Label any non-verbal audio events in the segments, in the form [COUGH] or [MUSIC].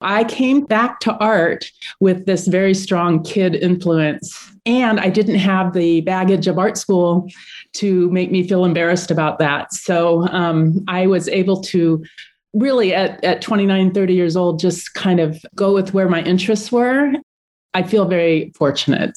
I came back to art with this very strong kid influence. And I didn't have the baggage of art school to make me feel embarrassed about that. So um, I was able to really, at, at 29, 30 years old, just kind of go with where my interests were. I feel very fortunate.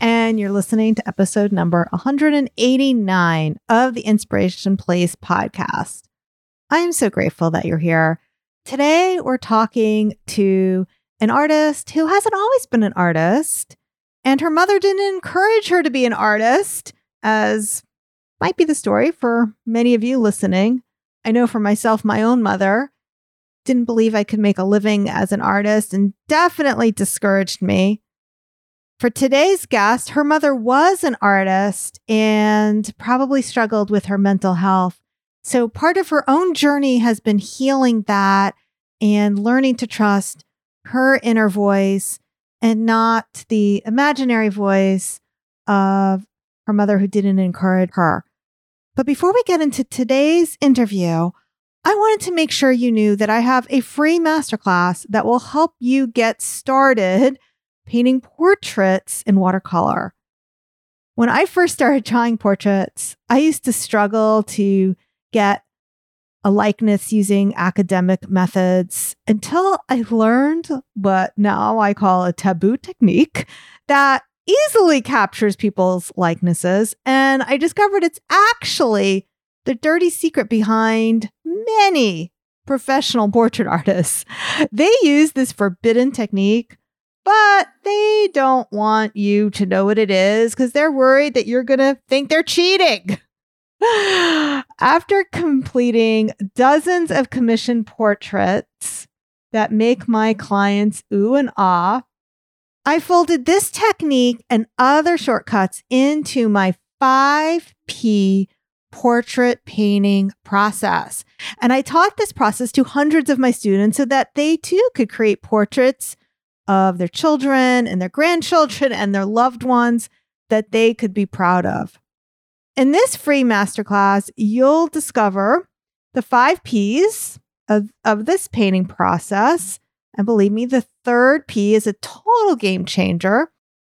and you're listening to episode number 189 of the Inspiration Place podcast. I am so grateful that you're here. Today, we're talking to an artist who hasn't always been an artist, and her mother didn't encourage her to be an artist, as might be the story for many of you listening. I know for myself, my own mother didn't believe I could make a living as an artist and definitely discouraged me. For today's guest, her mother was an artist and probably struggled with her mental health. So part of her own journey has been healing that and learning to trust her inner voice and not the imaginary voice of her mother who didn't encourage her. But before we get into today's interview, I wanted to make sure you knew that I have a free masterclass that will help you get started painting portraits in watercolor. When I first started drawing portraits, I used to struggle to get a likeness using academic methods until I learned what now I call a taboo technique that easily captures people's likenesses. And I discovered it's actually the dirty secret behind many professional portrait [LAUGHS] artists. They use this forbidden technique but they don't want you to know what it is because they're worried that you're going to think they're cheating. [GASPS] After completing dozens of commissioned portraits that make my clients ooh and ah, I folded this technique and other shortcuts into my 5P portrait painting process. And I taught this process to hundreds of my students so that they too could create portraits of their children and their grandchildren and their loved ones that they could be proud of. In this free masterclass, you'll discover the five P's of, of this painting process. And believe me, the third P is a total game changer.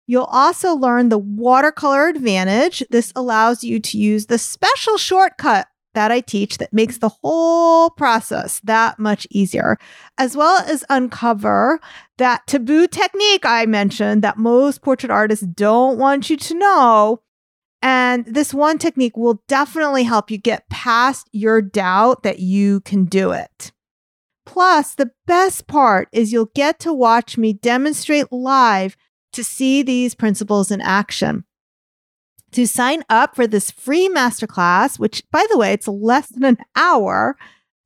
You'll also learn the watercolor advantage. This allows you to use the special shortcut that I teach that makes the whole process that much easier, as well as uncover that taboo technique I mentioned that most portrait artists don't want you to know. And this one technique will definitely help you get past your doubt that you can do it. Plus, the best part is you'll get to watch me demonstrate live to see these principles in action to sign up for this free masterclass, which, by the way, it's less than an hour,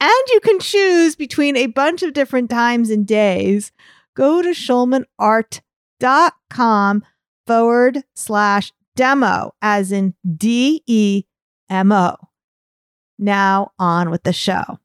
and you can choose between a bunch of different times and days, go to schulmanart.com forward slash demo, as in D E M O. Now on with the show.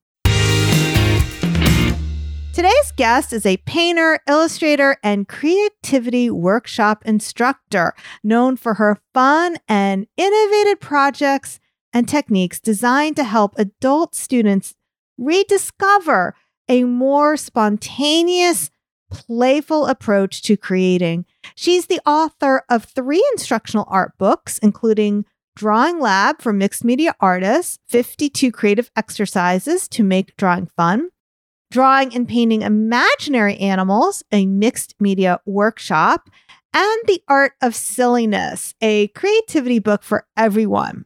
Today's guest is a painter, illustrator, and creativity workshop instructor known for her fun and innovative projects and techniques designed to help adult students rediscover a more spontaneous, playful approach to creating. She's the author of three instructional art books, including Drawing Lab for Mixed Media Artists, 52 Creative Exercises to Make Drawing Fun, drawing and painting imaginary animals, a mixed media workshop, and The Art of Silliness, a creativity book for everyone.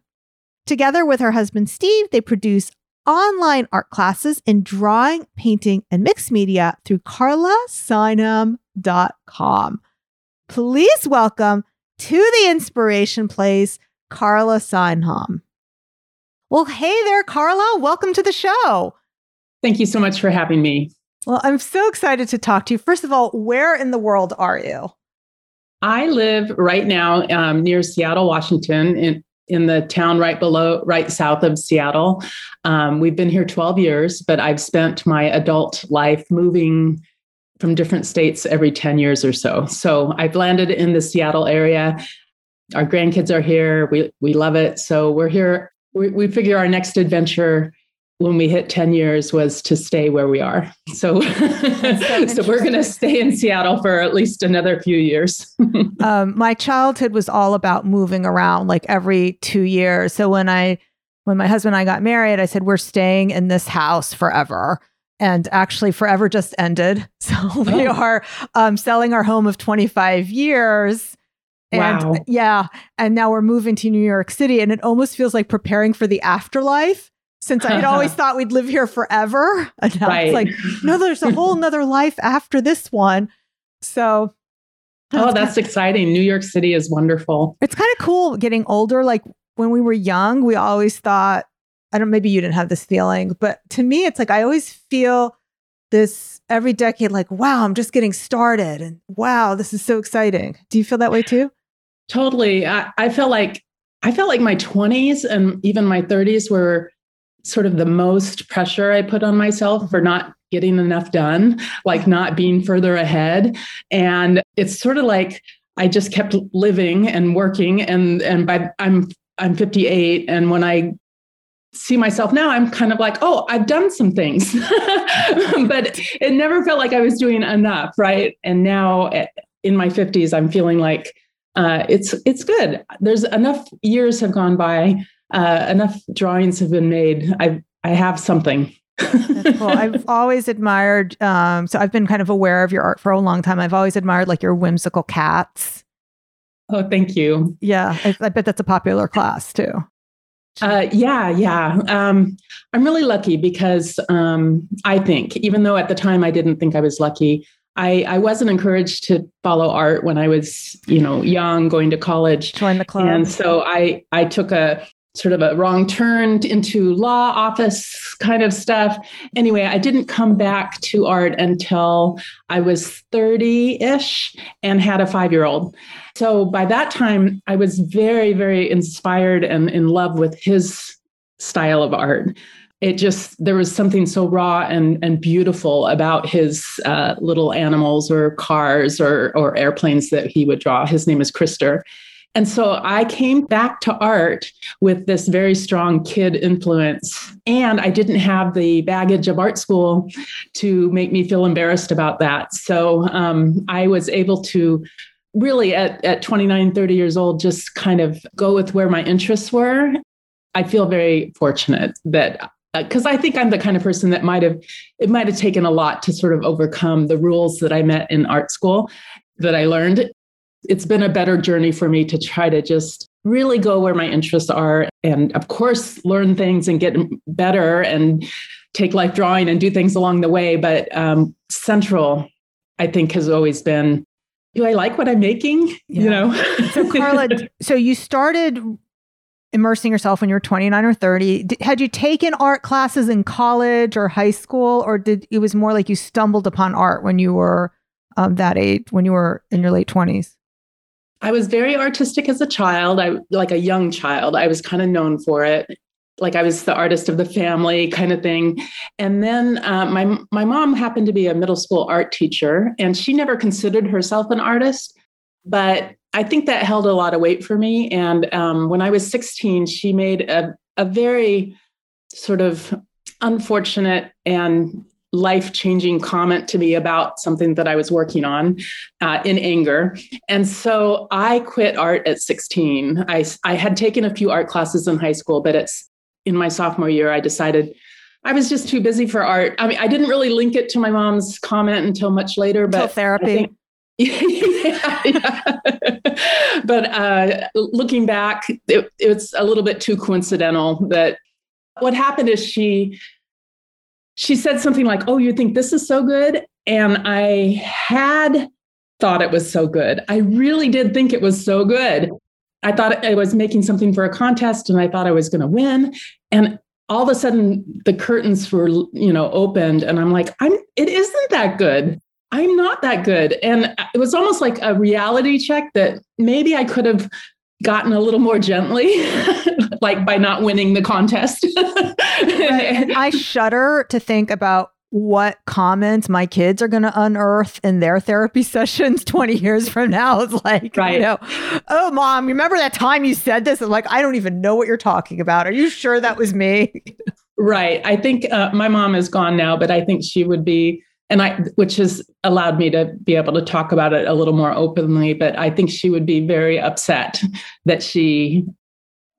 Together with her husband Steve, they produce online art classes in drawing, painting, and mixed media through carlasonheim.com. Please welcome to the Inspiration Place, Carla Sonheim. Well, hey there, Carla. Welcome to the show. Thank you so much for having me. Well, I'm so excited to talk to you. First of all, where in the world are you? I live right now um, near Seattle, Washington, in, in the town right below, right south of Seattle. Um, we've been here 12 years, but I've spent my adult life moving from different states every 10 years or so. So I've landed in the Seattle area. Our grandkids are here. We, we love it. So we're here. We, we figure our next adventure when we hit 10 years was to stay where we are. [LAUGHS] So, so, so, we're going to stay in Seattle for at least another few years. [LAUGHS] um, my childhood was all about moving around like every two years. So when I, when my husband and I got married, I said, we're staying in this house forever. And actually, forever just ended. [LAUGHS] So we oh. are um, selling our home of 25 years. And wow. yeah. And now we're moving to New York City. And it almost feels like preparing for the afterlife since I had always [LAUGHS] thought we'd live here forever. [LAUGHS] And now right. it's like, no, there's a whole nother [LAUGHS] life after this one. So Oh, that's exciting. New York City is wonderful. It's kind of cool getting older. Like when we were young, we always thought, I don't maybe you didn't have this feeling, but to me, it's like I always feel this every decade, like, wow, I'm just getting started. And wow, this is so exciting. Do you feel that way too? Totally. I, I felt like I felt like my 20s and even my 30s were sort of the most pressure I put on myself for not getting enough done, like not being further ahead. And it's sort of like I just kept living and working and and by I'm I'm 58 and when I see myself now I'm kind of like, "Oh, I've done some things." [LAUGHS] but it never felt like I was doing enough, right? And now eh, in my 50s I'm feeling like uh, it's it's good. There's enough years have gone by uh, enough drawings have been made. I I have something. That's cool. [LAUGHS] I've always admired. Um, so I've been kind of aware of your art for a long time. I've always admired like your whimsical cats. Oh, thank you. Yeah, I, I bet that's a popular class too. Uh, yeah, yeah. Um, I'm really lucky because um, I think, even though at the time I didn't think I was lucky, I, I wasn't encouraged to follow art when I was, you know, young, going to college. Join the club. And so I I took a sort of a wrong turn into law office kind of stuff. Anyway, I didn't come back to art until I was 30 ish and had a five year old. So by that time, I was very, very inspired and in love with his style of art. It just, there was something so raw and, and beautiful about his uh, little animals or cars or, or airplanes that he would draw. His name is Krister. And so I came back to art with this very strong kid influence. And I didn't have the baggage of art school to make me feel embarrassed about that. So um, I was able to really, at, at 29, 30 years old, just kind of go with where my interests were. I feel very fortunate that because uh, I think I'm the kind of person that might have it might have taken a lot to sort of overcome the rules that I met in art school that I learned it's been a better journey for me to try to just really go where my interests are and of course learn things and get better and take life drawing and do things along the way. But um, central i think has always been do i like what i'm making? Yeah. you know? So carla [LAUGHS] so you started immersing yourself when you were 29 or 30 had you taken art classes in college or high school or did it was more like you stumbled upon art when you were um, that age when you were in your late 20s I was very artistic as a child. I like a young child. I was kind of known for it. Like I was the artist of the family kind of thing. And then uh, my my mom happened to be a middle school art teacher, and she never considered herself an artist. But I think that held a lot of weight for me. And um, when I was 16, she made a a very sort of unfortunate and life changing comment to me about something that I was working on uh, in anger. And so I quit art at 16. I, I had taken a few art classes in high school, but it's in my sophomore year, I decided I was just too busy for art. I mean, I didn't really link it to my mom's comment until much later, but until therapy. [LAUGHS] yeah, yeah. but uh, looking back, it, it was a little bit too coincidental that what happened is she she said something like, Oh, you think this is so good? And I had thought it was so good. I really did think it was so good. I thought I was making something for a contest and I thought I was going to win. And all of a sudden the curtains were you know opened and i'm like i'm it isn't that good i'm not that good and it was almost like a reality check that maybe i could have gotten a little more gently [LAUGHS] like by not winning the contest [LAUGHS] i shudder to think about what comments my kids are going to unearth in their therapy [LAUGHS] sessions 20 years from now. It's like, right. you know, oh, mom, remember that time you said this? I'm like, I don't even know what you're talking about. Are you sure that was me? Right. I think uh, my mom is gone now, but I think she would be, and I, which has allowed me to be able to talk about it a little more openly, but I think she would be very upset that she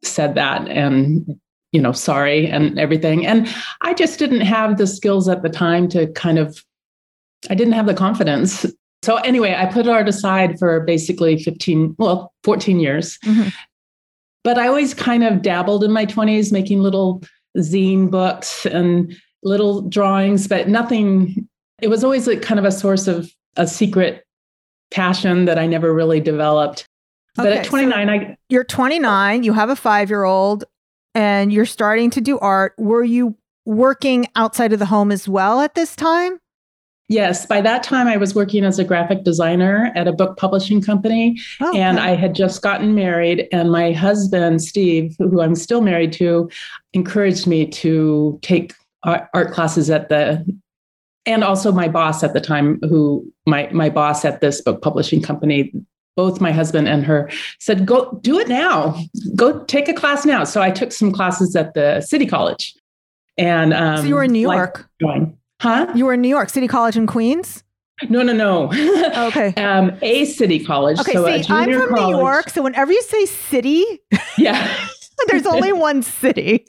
said that and you know, sorry and everything. And I just didn't have the skills at the time to kind of, I didn't have the confidence. So anyway, I put art aside for basically 15, well, 14 years. Mm-hmm. But I always kind of dabbled in my 20s, making little zine books and little drawings, but nothing. It was always like kind of a source of a secret passion that I never really developed. But okay, at 29, so I. You're 29, you have a five year old and you're starting to do art. Were you working outside of the home as well at this time? Yes, by that time I was working as a graphic designer at a book publishing company oh, and I had just gotten married and my husband Steve, who I'm still married to, encouraged me to take art classes at the and also my boss at the time who my my boss at this book publishing company both my husband and her said, go do it now. Go take a class now. So I took some classes at the City College. And um, so you were in New York. Going. Huh? You were in New York, City College in Queens? No, no, no. [LAUGHS] Okay. [LAUGHS] um, a city college. Okay, so see, I'm from college. New York. So whenever you say city, yeah, [LAUGHS] there's only one city.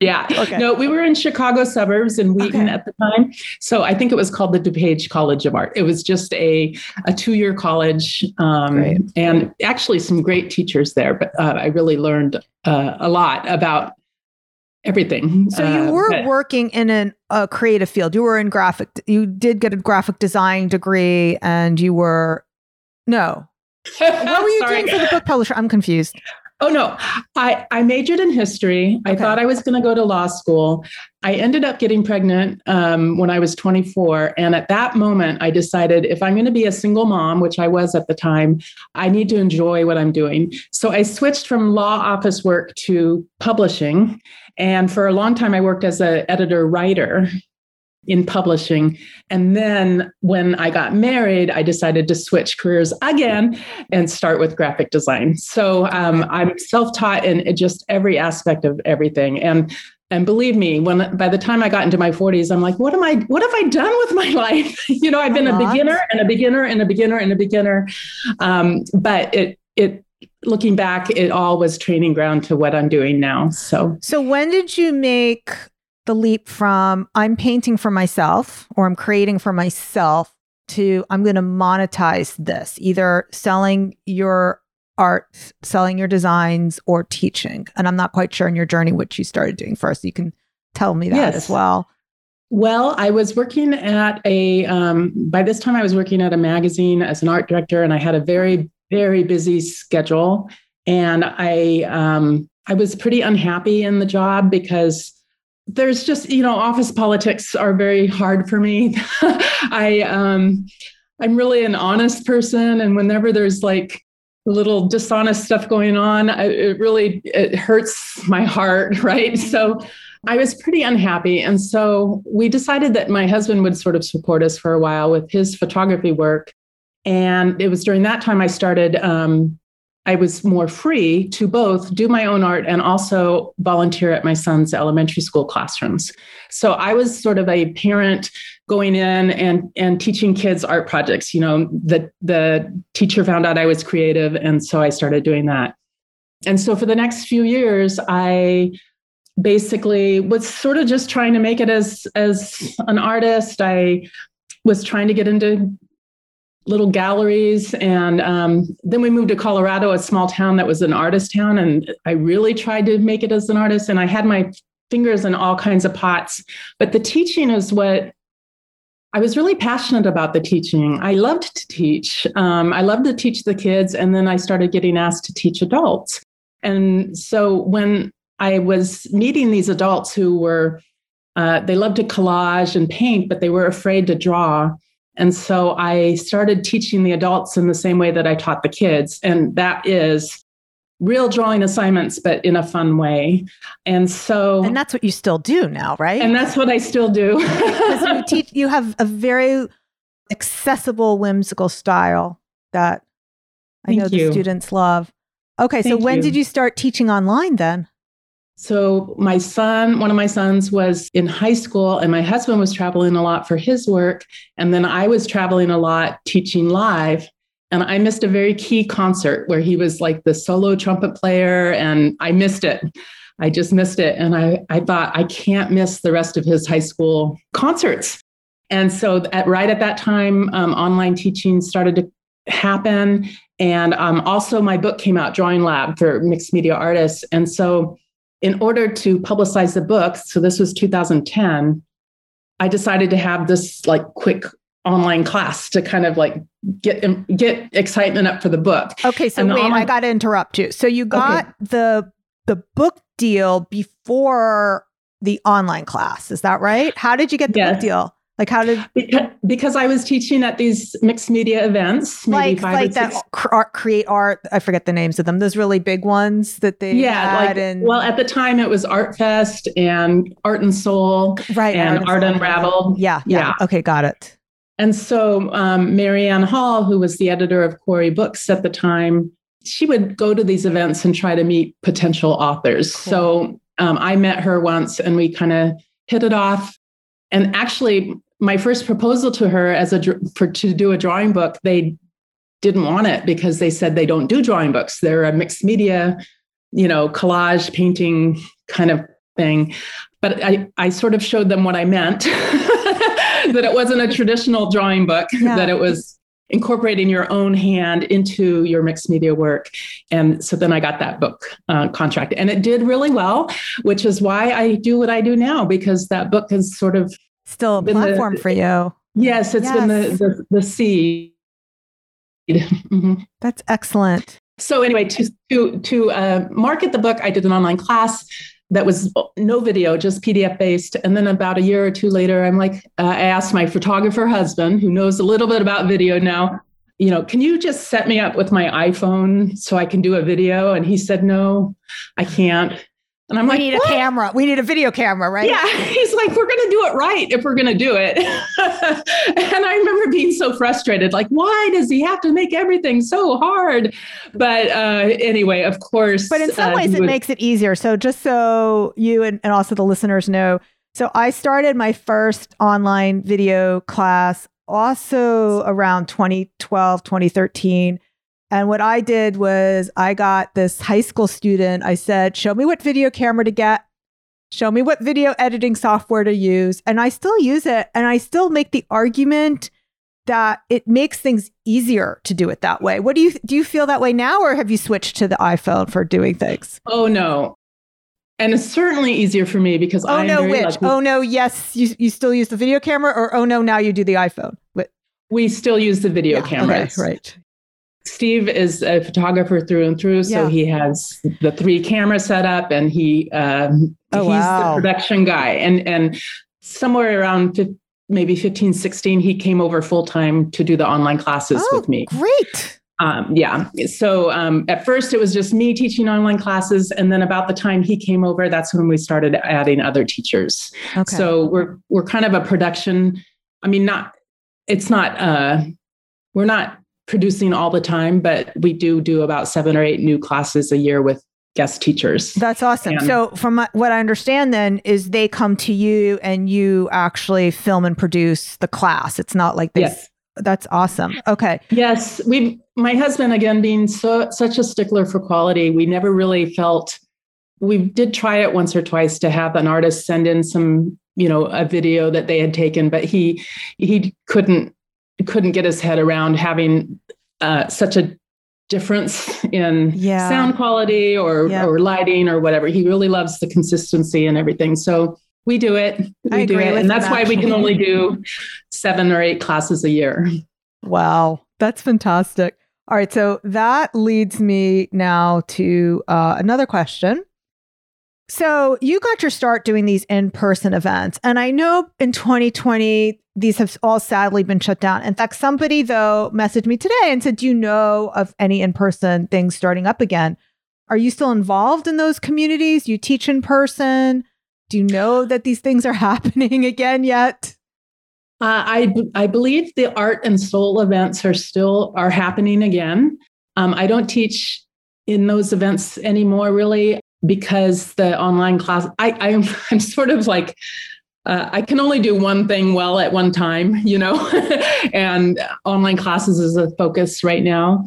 Yeah. Okay. No, we were in Chicago suburbs in Wheaton okay. at the time. So I think it was called the DuPage College of Art. It was just a, a two year college um, and actually some great teachers there. But uh, I really learned uh, a lot about everything. So you uh, were but, working in an, a creative field. You were in graphic, you did get a graphic design degree and you were, no. [LAUGHS] what were you doing for the book publisher? I'm confused. Oh no, I I majored in history. Okay. I thought I was going to go to law school. I ended up getting pregnant um, when I was 24, and at that moment, I decided if I'm going to be a single mom, which I was at the time, I need to enjoy what I'm doing. So I switched from law office work to publishing, and for a long time, I worked as an editor writer in publishing. And then when I got married, I decided to switch careers again and start with graphic design. So um, I'm self-taught in just every aspect of everything. And and believe me, when by the time I got into my 40s, I'm like, what am I, what have I done with my [LAUGHS] life? you know, I've been a, a beginner and a beginner and a beginner and a beginner. Um, but it it looking back, it all was training ground to what I'm doing now. So So when did you make the leap from I'm painting for myself or I'm creating for myself to I'm going to monetize this, either selling your art, selling your designs, or teaching. And I'm not quite sure in your journey what you started doing first. You can tell me that yes. as well. Well, I was working at a, um, by this time, I was working at a magazine as an art director, and I had a very, very busy schedule. And I, um, I was pretty unhappy in the job because there's just you know office politics are very hard for me. [LAUGHS] I um i'm really an honest person and whenever there's like a little dishonest stuff going on I, it really it hurts my heart [LAUGHS] right? So i was pretty unhappy and so we decided that my husband would sort of support us for a while with his photography work and it was during that time i started um, I was more free to both do my own art and also volunteer at my son's elementary school classrooms. So I was sort of a parent going in and and teaching kids art projects. You know, the the teacher found out I was creative, and so I started doing that. And so for the next few years, I basically was sort of just trying to make it as as an artist. I was trying to get into little galleries. And um, then we moved to Colorado, a small town that was an artist town. And I really tried to make it as an artist. And I had my fingers in all kinds of pots. But the teaching is what I was really passionate about the teaching. I loved to teach. Um, I loved to teach the kids. And then I started getting asked to teach adults. And so when I was meeting these adults who were uh, they loved to collage and paint, but they were afraid to draw. And so I started teaching the adults in the same way that I taught the kids, and that is real drawing assignments, but in a fun way. And so, and that's what you still do now, right? And that's what I still do. [LAUGHS] you teach, you have a very accessible, whimsical style that I Thank know you. the students love. Okay, Thank so when you. did you start teaching online then? So, my son, one of my sons was in high school, and my husband was traveling a lot for his work. And then I was traveling a lot teaching live. And I missed a very key concert where he was like the solo trumpet player, and I missed it. I just missed it. And I, I thought, I can't miss the rest of his high school concerts. And so, at, right at that time, um, online teaching started to happen. And um, also, my book came out, Drawing Lab for Mixed Media Artists. And so, in order to publicize the book, so this was 2010, I decided to have this like quick online class to kind of like get get excitement up for the book. Okay, so wait, online- I got to interrupt you. So you got okay. the the book deal before the online class, is that right? How did you get the yes. book deal? Like how did because, because I was teaching at these mixed media events, like like that art, create art. I forget the names of them. Those really big ones that they yeah. like, and well, at the time it was Art Fest and Art and Soul, right? And Art, Art Unraveled. Yeah, yeah, yeah. Okay, got it. And so um, Mary Ann Hall, who was the editor of Quarry Books at the time, she would go to these events and try to meet potential authors. Cool. So um, I met her once, and we kind of hit it off and actually my first proposal to her as a for to do a drawing book, they didn't want it because they said they don't do drawing books. They're a mixed media, you know, collage painting kind of thing. But I, I sort of showed them what I meant [LAUGHS] that it wasn't a traditional drawing book, yeah. that it was incorporating your own hand into your mixed media work. And so then I got that book uh, contract and it did really well, which is why I do what I do now because that book has sort of still a platform the, for you. Yes, it's yes. been the, the, the seed. mm-hmm. That's excellent. So anyway, to to to uh, market the book, I did an online class that was no video, just PDF based. And then about a year or two later, I'm like, uh, I asked my photographer husband, who knows a little bit about video now, you know, can you just set me up with my iPhone so I can do a video? And he said, no, I can't. And I'm we like, need what? a camera. We need a video camera, right? Yeah. [LAUGHS] He's like, we're going to do it right if we're going to do it. [LAUGHS] and I remember being so frustrated. Like, why does he have to make everything so hard? But uh, anyway, of course. But in some uh, ways, it would... makes it easier. So just so you and, and also the listeners know, so I started my first online video class also around 2012, 2013 and what I did was I got this high school student. I said, Show me what video camera to get, show me what video editing software to use. And I still use it. And I still make the argument that it makes things easier to do it that way. What do you do you feel that way now or have you switched to the iPhone for doing things? Oh no. And it's certainly easier for me because Oh no, which? Lucky. Oh no, yes, you you still use the video camera or oh no, now you do the iPhone. But we still use the video yeah, cameras. Okay, right. Steve is a photographer through and through, so yeah. he has the three camera set up, and he um, oh, he's wow. the production guy. And and somewhere around maybe 15, 16, he came over full time to do the online classes oh, with me. Great. Um, yeah. So um, at first it was just me teaching online classes, and then about the time he came over, that's when we started adding other teachers. Okay. So we're we're kind of a production. I mean, not it's not. Uh, we're not producing all the time, but we do do about seven or eight new classes a year with guest teachers. That's awesome. And so, from what I understand, then is they come to you and you actually film and produce the class. It's not like this. Yes. That's awesome. Okay. Yes, we. My husband, again, being so such a stickler for quality, we never really felt. We did try it once or twice to have an artist send in some, you know, a video that they had taken, but he he couldn't couldn't get his head around having uh, such a difference in yeah. sound quality or yeah. or lighting or whatever. He really loves the consistency and everything. So we do it. We I do it, and that's why we can only do seven or eight classes a year. Wow, that's fantastic. All right, so that leads me now to uh, another question. So you got your start doing these in-person events. And I know in 2020, these have all sadly been shut down. In fact, somebody though messaged me today and said, Do you know of any in-person things starting up again? Are you still involved in those communities? You teach in person? Do you know that these things are [LAUGHS] happening again yet? Uh, I I believe the art and soul events are still are happening again. Um, I don't teach in those events anymore, really because the online class I, I'm [LAUGHS] I'm sort of like uh, I can only do one thing well at one time, you know, [LAUGHS] and online classes is a focus right now.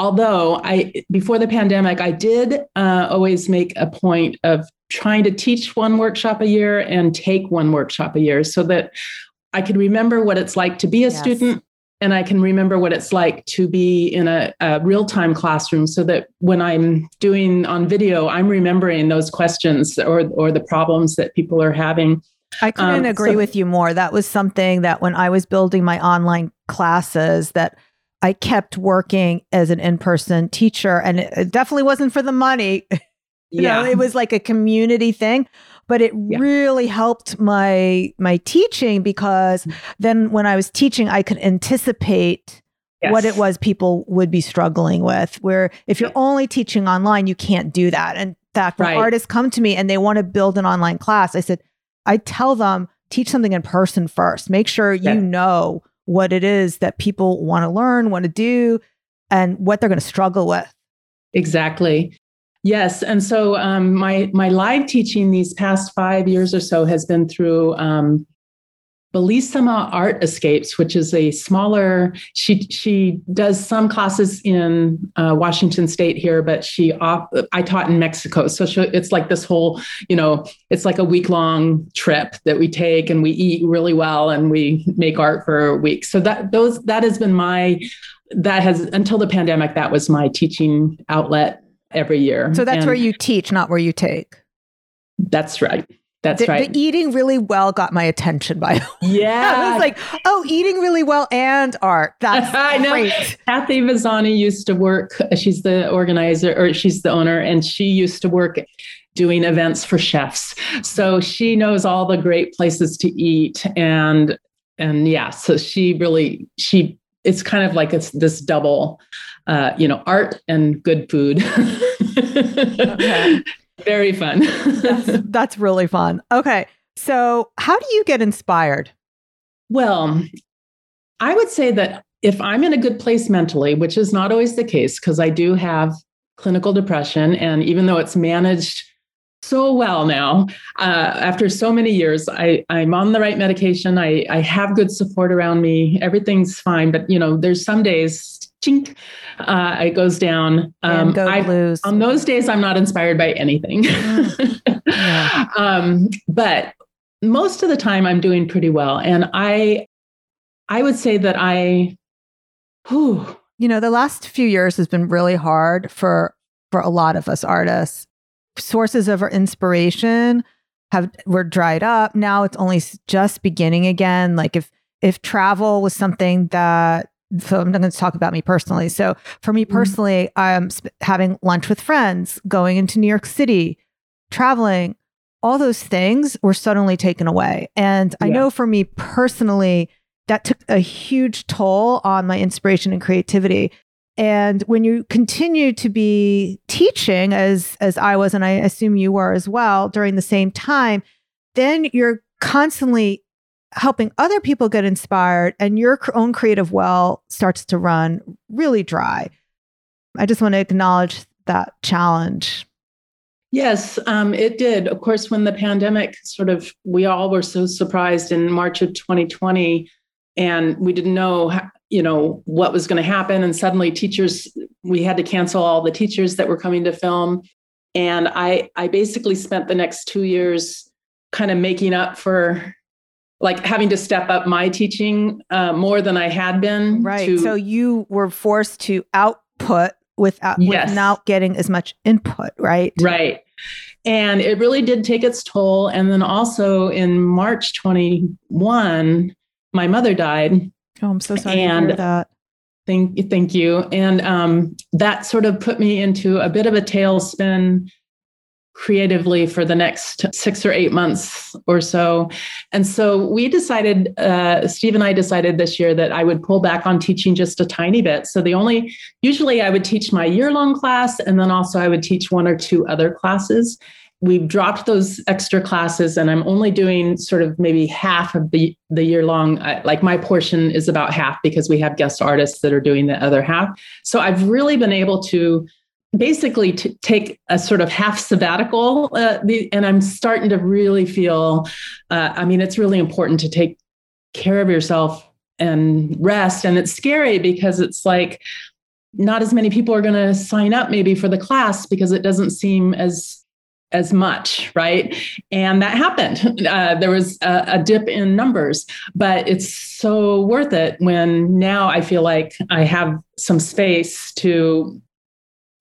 Although I, before the pandemic, I did uh, always make a point of trying to teach one workshop a year and take one workshop a year so that I could remember what it's like to be a yes. student and I can remember what it's like to be in a, a real time classroom so that when I'm doing on video, I'm remembering those questions or, or the problems that people are having. I couldn't um, agree so, with you more. That was something that when I was building my online classes that I kept working as an in-person teacher and it definitely wasn't for the money. [LAUGHS] you yeah. know, it was like a community thing but it yeah. really helped my my teaching because mm. then when I was teaching, I could anticipate yes. what it was people would be struggling with. Where if you're only teaching online, you can't do that. In fact, when right. artists come to me and they want to build an online class, I said, I tell them teach something in person first. Make sure you know what it is that people want to learn, want to do, and what they're going to struggle with. Exactly. Yes, and so um, my my live teaching these past five years or so has been through um, Bellissima Art Escapes, which is a smaller. She she does some classes in uh, Washington State here, but she off, I taught in Mexico, so she, it's like this whole you know it's like a week long trip that we take and we eat really well and we make art for a week. So that those that has been my that has until the pandemic that was my teaching outlet every year. So that's and where you teach, not where you take. That's right. That's the, right. The eating really well got my attention by yeah. [LAUGHS] I was like, oh, eating really well and art. That's [LAUGHS] I know. Great. Kathy Vazani used to work. She's the organizer or she's the owner, and she used to work doing events for chefs. So she knows all the great places to eat and and yeah, so she really she it's kind of like it's this double uh, you know, art and good food. okay. [LAUGHS] Very fun. that's, that's really fun. Okay. So, how do you get inspired? Well, I would say that if I'm in a good place mentally, which is not always the case, because I do have clinical depression, and even though it's managed so well now, uh, after so many years, I, I'm on the right medication. I, I have good support around me. Everything's fine. But, you know, there's some days chink, uh, it goes down. Um, go I, blues. On those days, I'm not inspired by anything. Mm. [LAUGHS] yeah. um, but most of the time, I'm doing pretty well, and I, I would say that I, whew, you know, the last few years has been really hard for for a lot of us artists. Sources of our inspiration have were dried up. Now it's only just beginning again. Like if if travel was something that so I'm not going to talk about me personally. So for me mm-hmm. personally, I'm sp- having lunch with friends, going into New York City, traveling, all those things were suddenly taken away. And yeah. I know for me personally, that took a huge toll on my inspiration and creativity. And when you continue to be teaching as as I was and I assume you were as well during the same time, then you're constantly helping other people get inspired and your own creative well starts to run really dry. I just want to acknowledge that challenge. Yes, um, it did. Of course, when the pandemic sort of, we all were so surprised in March of 2020, and we didn't know, you know, what was going to happen. And suddenly, teachers, we had to cancel all the teachers that were coming to film. And I, I basically spent the next two years kind of making up for like having to step up my teaching uh, more than I had been. Right. To, so you were forced to output without yes. without getting as much input, right? Right. And it really did take its toll. And then also in March 21, my mother died. Oh, I'm so sorry and to hear that. Thank, thank you. And um, that sort of put me into a bit of a tailspin creatively for the next six or eight months or so. And so we decided, uh, Steve and I decided this year that I would pull back on teaching just a tiny bit. So the only, usually I would teach my year long class, and then also I would teach one or two other classes. We've dropped those extra classes, and I'm only doing sort of maybe half of the, the year long. Like my portion is about half because we have guest artists that are doing the other half. So I've really been able to basically to take a sort of half sabbatical uh, the, and i'm starting to really feel uh, i mean it's really important to take care of yourself and rest and it's scary because it's like not as many people are going to sign up maybe for the class because it doesn't seem as as much, right? And that happened. [LAUGHS] Uh, there was a, a, dip in numbers, but it's so worth it when now I feel like I have some space to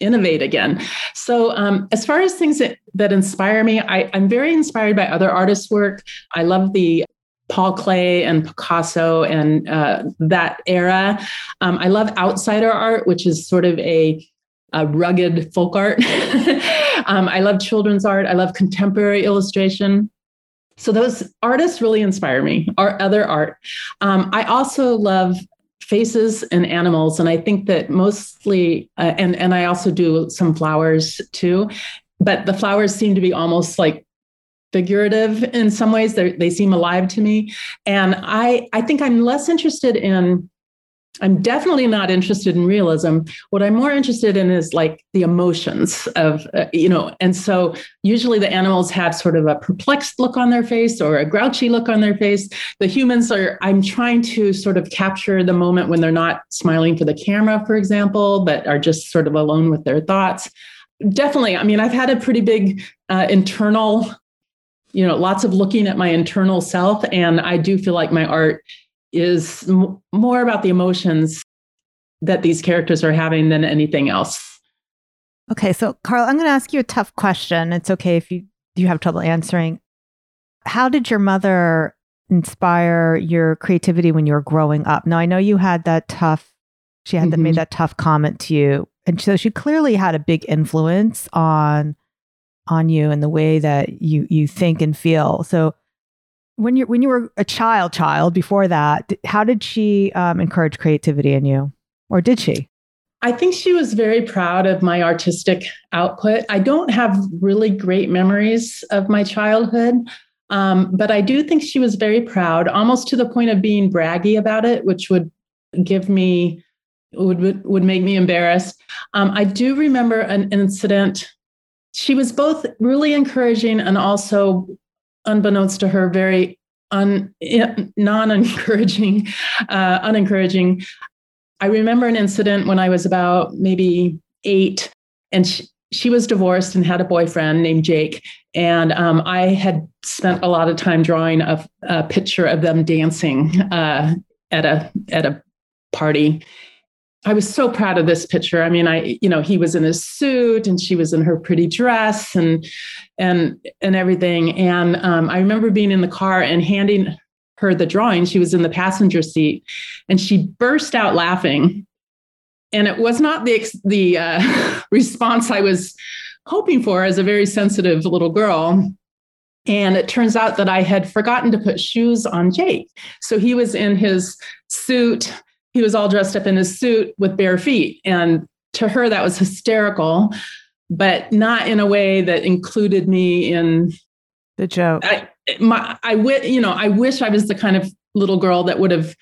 innovate again. So, um, as far as things that, that inspire me, I, I'm very inspired by other artists' work. I love the Paul Klee and Picasso and uh, that era. Um, I love outsider art, which is sort of a, rugged folk art. [LAUGHS] um, I love children's art. I love contemporary illustration. So those artists really inspire me. Our other art. Um, I also love faces and animals. And i think that mostly uh, and and i also do some flowers too but the flowers seem to be almost like figurative in some ways. They they seem alive to me. And i i think i'm less interested in I'm definitely not interested in realism. What I'm more interested in is like the emotions of, uh, you know, and so usually the animals have sort of a perplexed look on their face or a grouchy look on their face. The humans are, I'm trying to sort of capture the moment when they're not smiling for the camera, for example, but are just sort of alone with their thoughts. Definitely. I mean, I've had a pretty big uh, internal you know lots of looking at my internal self and i do feel like my art is m- more about the emotions that these characters are having than anything else. Okay, so Carl, I'm going to ask you a tough question. It's okay if you you have trouble answering. How did your mother inspire your creativity when you were growing up? Now, I know you had that tough she had mm-hmm. made that tough comment to you. And so she clearly had a big influence on on you and the way that you you think and feel. So when you when you were a child child before that how did she um, encourage creativity in you? Or did she? I think she was very proud of my artistic output. I don't have really great memories of my childhood um, but i do think she was very proud almost to the point of being braggy about it which would give me would would make me embarrassed. Um, i do remember an incident. She was both really encouraging and also unbeknownst to her, very un, non-encouraging, uh, unencouraging. I remember an incident when I was about maybe eight, and she, she was divorced and had a boyfriend named Jake. And um, I had spent a lot of time drawing a, a picture of them dancing uh, at a at a party. I was so proud of this picture. I mean, I, you know, he was in his suit and she was in her pretty dress and and and everything. And um, I remember being in the car and handing her the drawing. She was in the passenger seat, and she burst out laughing. And it was not the the uh, [LAUGHS] response I was hoping for as a very sensitive little girl. And it turns out that I had forgotten to put shoes on Jake. So he was in his suit he was all dressed up in his suit with bare feet. And to her, that was hysterical, but not in a way that included me in the joke. I, my, I w- you know, I wish I was the kind of little girl that would have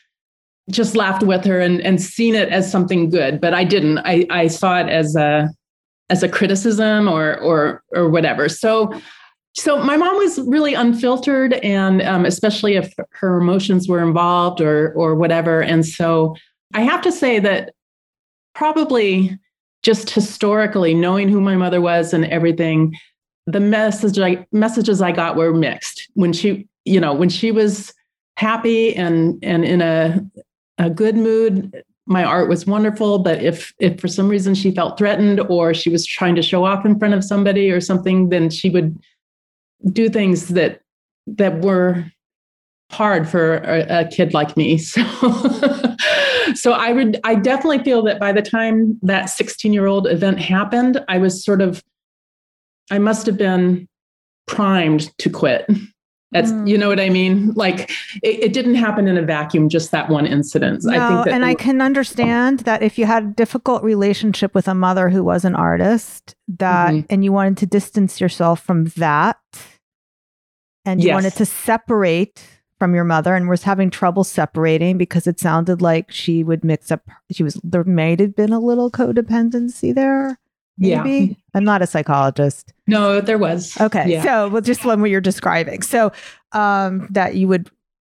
just laughed with her and, and seen it as something good, but I didn't. I, I saw it as a as a criticism or or or whatever. So so my mom was really unfiltered and um, especially if her emotions were involved or or whatever. And so i have to say that probably just historically knowing who my mother was and everything the message I, messages i got were mixed. When she you know when she was happy and and in a a good mood my art was wonderful. But if if for some reason she felt threatened or she was trying to show off in front of somebody or something then she would do things that that were hard for a, a kid like me. [LAUGHS] So, so I would, I definitely feel that by the time that 16 year old event happened, I was sort of I must have been primed to quit. That's mm. you know what I mean. Like it, it, didn't happen in a vacuum. Just that one incident. No, I think and I can understand that if you had a difficult relationship with a mother who was an artist, that mm-hmm. and you wanted to distance yourself from that, and you yes. wanted to separate from your mother, and was having trouble separating because it sounded like she would mix up. She was there might have been a little codependency there. Maybe yeah. I'm not a psychologist. No, there was. Okay. Yeah. So, well, just one what you're describing. So, um, that you would,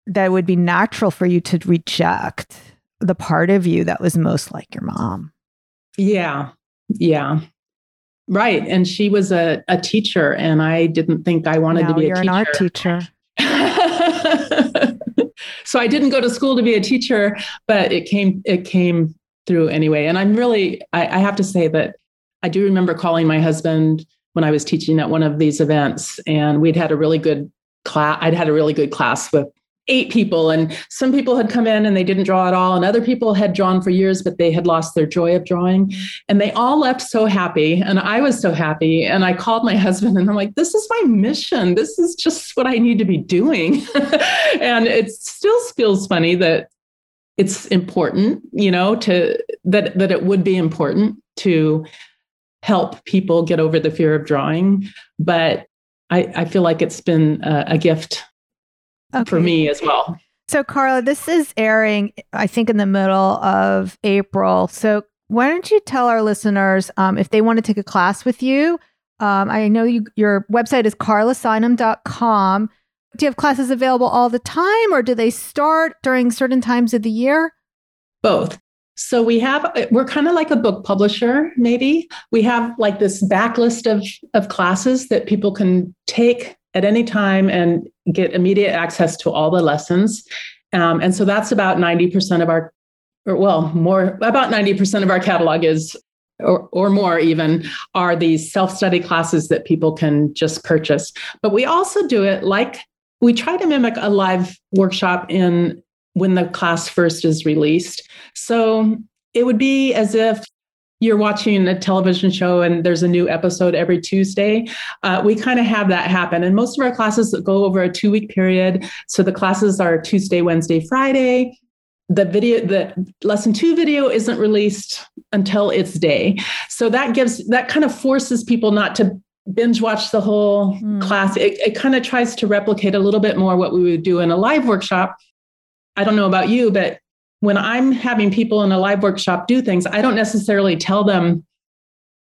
that would be natural for you to reject the part of you that was most like your mom. Yeah. Yeah. Right. And she was a, a teacher, and I didn't think I wanted to be you're a teacher. an art teacher. [LAUGHS] so I didn't go to school to be a teacher, but it came it came through anyway. And I'm really I, I have to say that I do remember calling my husband when I was teaching at one of these events, and we'd had a really good class. I'd had a really good class with eight people, and some people had come in and they didn't draw at all, and other people had drawn for years, but they had lost their joy of drawing. Mm-hmm. And they all left so happy, and I was so happy. And I called my [LAUGHS] husband, and I'm like, "This is my mission. This is just what I need to be doing." [LAUGHS] and it still feels funny that it's important, you know, to that that it would be important to help people get over the fear of drawing. But I, I feel like it's been a, a gift okay. for me as well. So, Carla, this is airing, I think, in the middle of April. So, why don't you tell our listeners um, if they want to take a class with you? Um, I know you, your website is carlasonheim.com. Do you have classes available all the time, or do they start during certain times of the year? Both. So we have we're kind of like a book publisher maybe. We have like this backlist of of classes that people can take at any time and get immediate access to all the lessons. Um, and so that's about 90% of our or well, more about 90% of our catalog is or, or more even are these self-study classes that people can just purchase. But we also do it like we try to mimic a live workshop in when the class first is released. So it would be as if you're watching a television show and there's a new episode every Tuesday. Uh, we kind of have that happen. And most of our classes go over a two week period. So the classes are Tuesday, Wednesday, Friday. The video, the lesson two video isn't released until its day. So that gives, that kind of forces people not to binge watch the whole mm. class. It, it kind of tries to replicate a little bit more what we would do in a live workshop I don't know about you, but when I'm having people in a live workshop do things, I don't necessarily tell them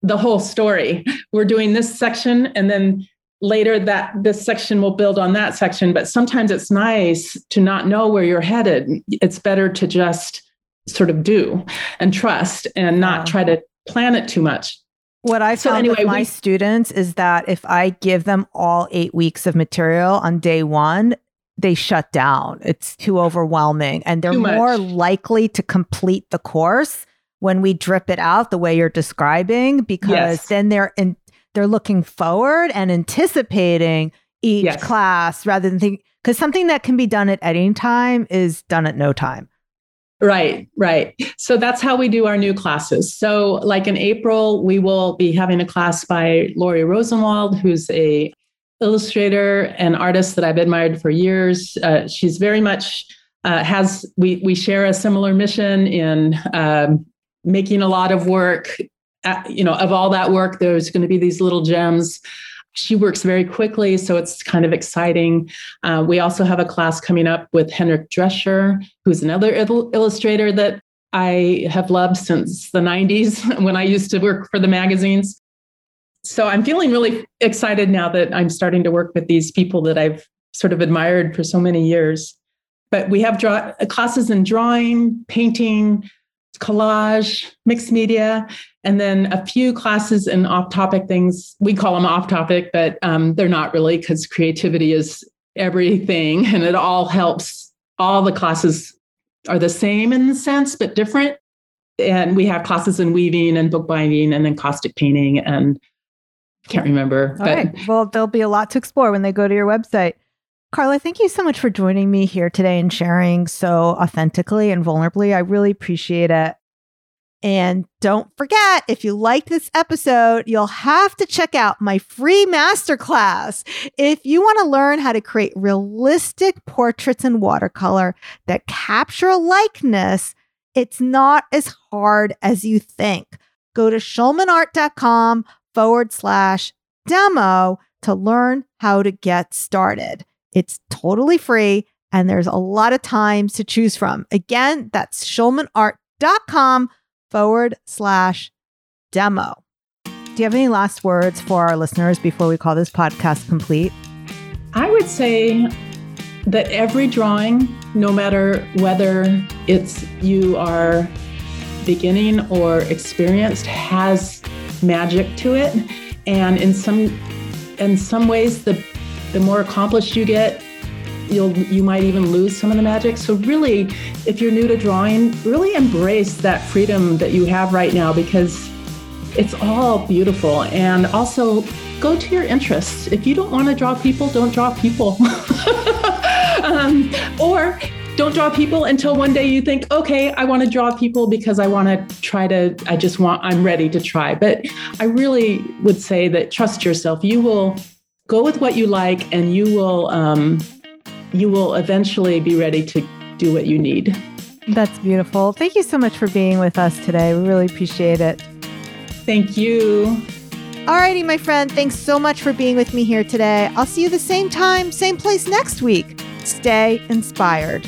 the whole story. [LAUGHS] We're doing this section and then later that this section will build on that section, but sometimes it's nice to not know where you're headed. It's better to just sort of do and trust and not try to plan it too much. What I found so anyway, with my we, students is that if I give them all eight weeks of material on day one, they shut down. It's too overwhelming. And they're more likely to complete the course when we drip it out the way you're describing, because yes. then they're in, they're looking forward and anticipating each yes. class rather than think because something that can be done at any time is done at no time. Right, right. So that's how we do our new classes. So, like in April, we will be having a class by Laurie Rosenwald, who's a illustrator and artist that I've admired for years. Uh, she's very much uh, has we we share a similar mission in um, making a lot of work. At, uh, you know, of all that work, there's going to be these little gems. She works very quickly, so it's kind of exciting. Uh, we also have a class coming up with Henrik Drescher, who's another il- illustrator that I have loved since the 90s [LAUGHS] when I used to work for the magazines so I'm feeling really excited now that I'm starting to work with these people that I've sort of admired for so many years. But we have draw- classes in drawing, painting, collage, mixed media, and then a few classes in off topic things. We call them off topic, but um, they're not really because creativity is everything and it all helps. All the classes are the same in the sense, but different. And we have classes in weaving and bookbinding and then caustic painting and can't remember. All but. right. Well, there'll be a lot to explore when they go to your website. Carla, thank you so much for joining me here today and sharing so authentically and vulnerably. I really appreciate it. And don't forget, if you liked this episode, you'll have to check out my free masterclass. If you want to learn how to create realistic portraits in watercolor that capture a likeness, it's not as hard as you think. Go to schulmanart.com forward slash demo to learn how to get started. It's totally free and there's a lot of times to choose from. Again, that's schulmanart.com forward slash demo. Do you have any last words for our listeners before we call this podcast complete? I would say that every drawing, no matter whether it's you are beginning or experienced, has magic to it. And in some in some ways the the more accomplished you get, you'll you might even lose some of the magic. So really, if you're new to drawing, really embrace that freedom that you have right now because it's all beautiful. And also go to your interests. If you don't want to draw people, don't draw people. [LAUGHS] um, or don't draw people until one day you think, okay, I want to draw people because I want to try to, I just want, I'm ready to try. But I really would say that trust yourself. You will go with what you like and you will, um, you will eventually be ready to do what you need. That's beautiful. Thank you so much for being with us today. We really appreciate it. Thank you. Alrighty, my friend. Thanks so much for being with me here today. I'll see you the same time, same place next week. Stay inspired.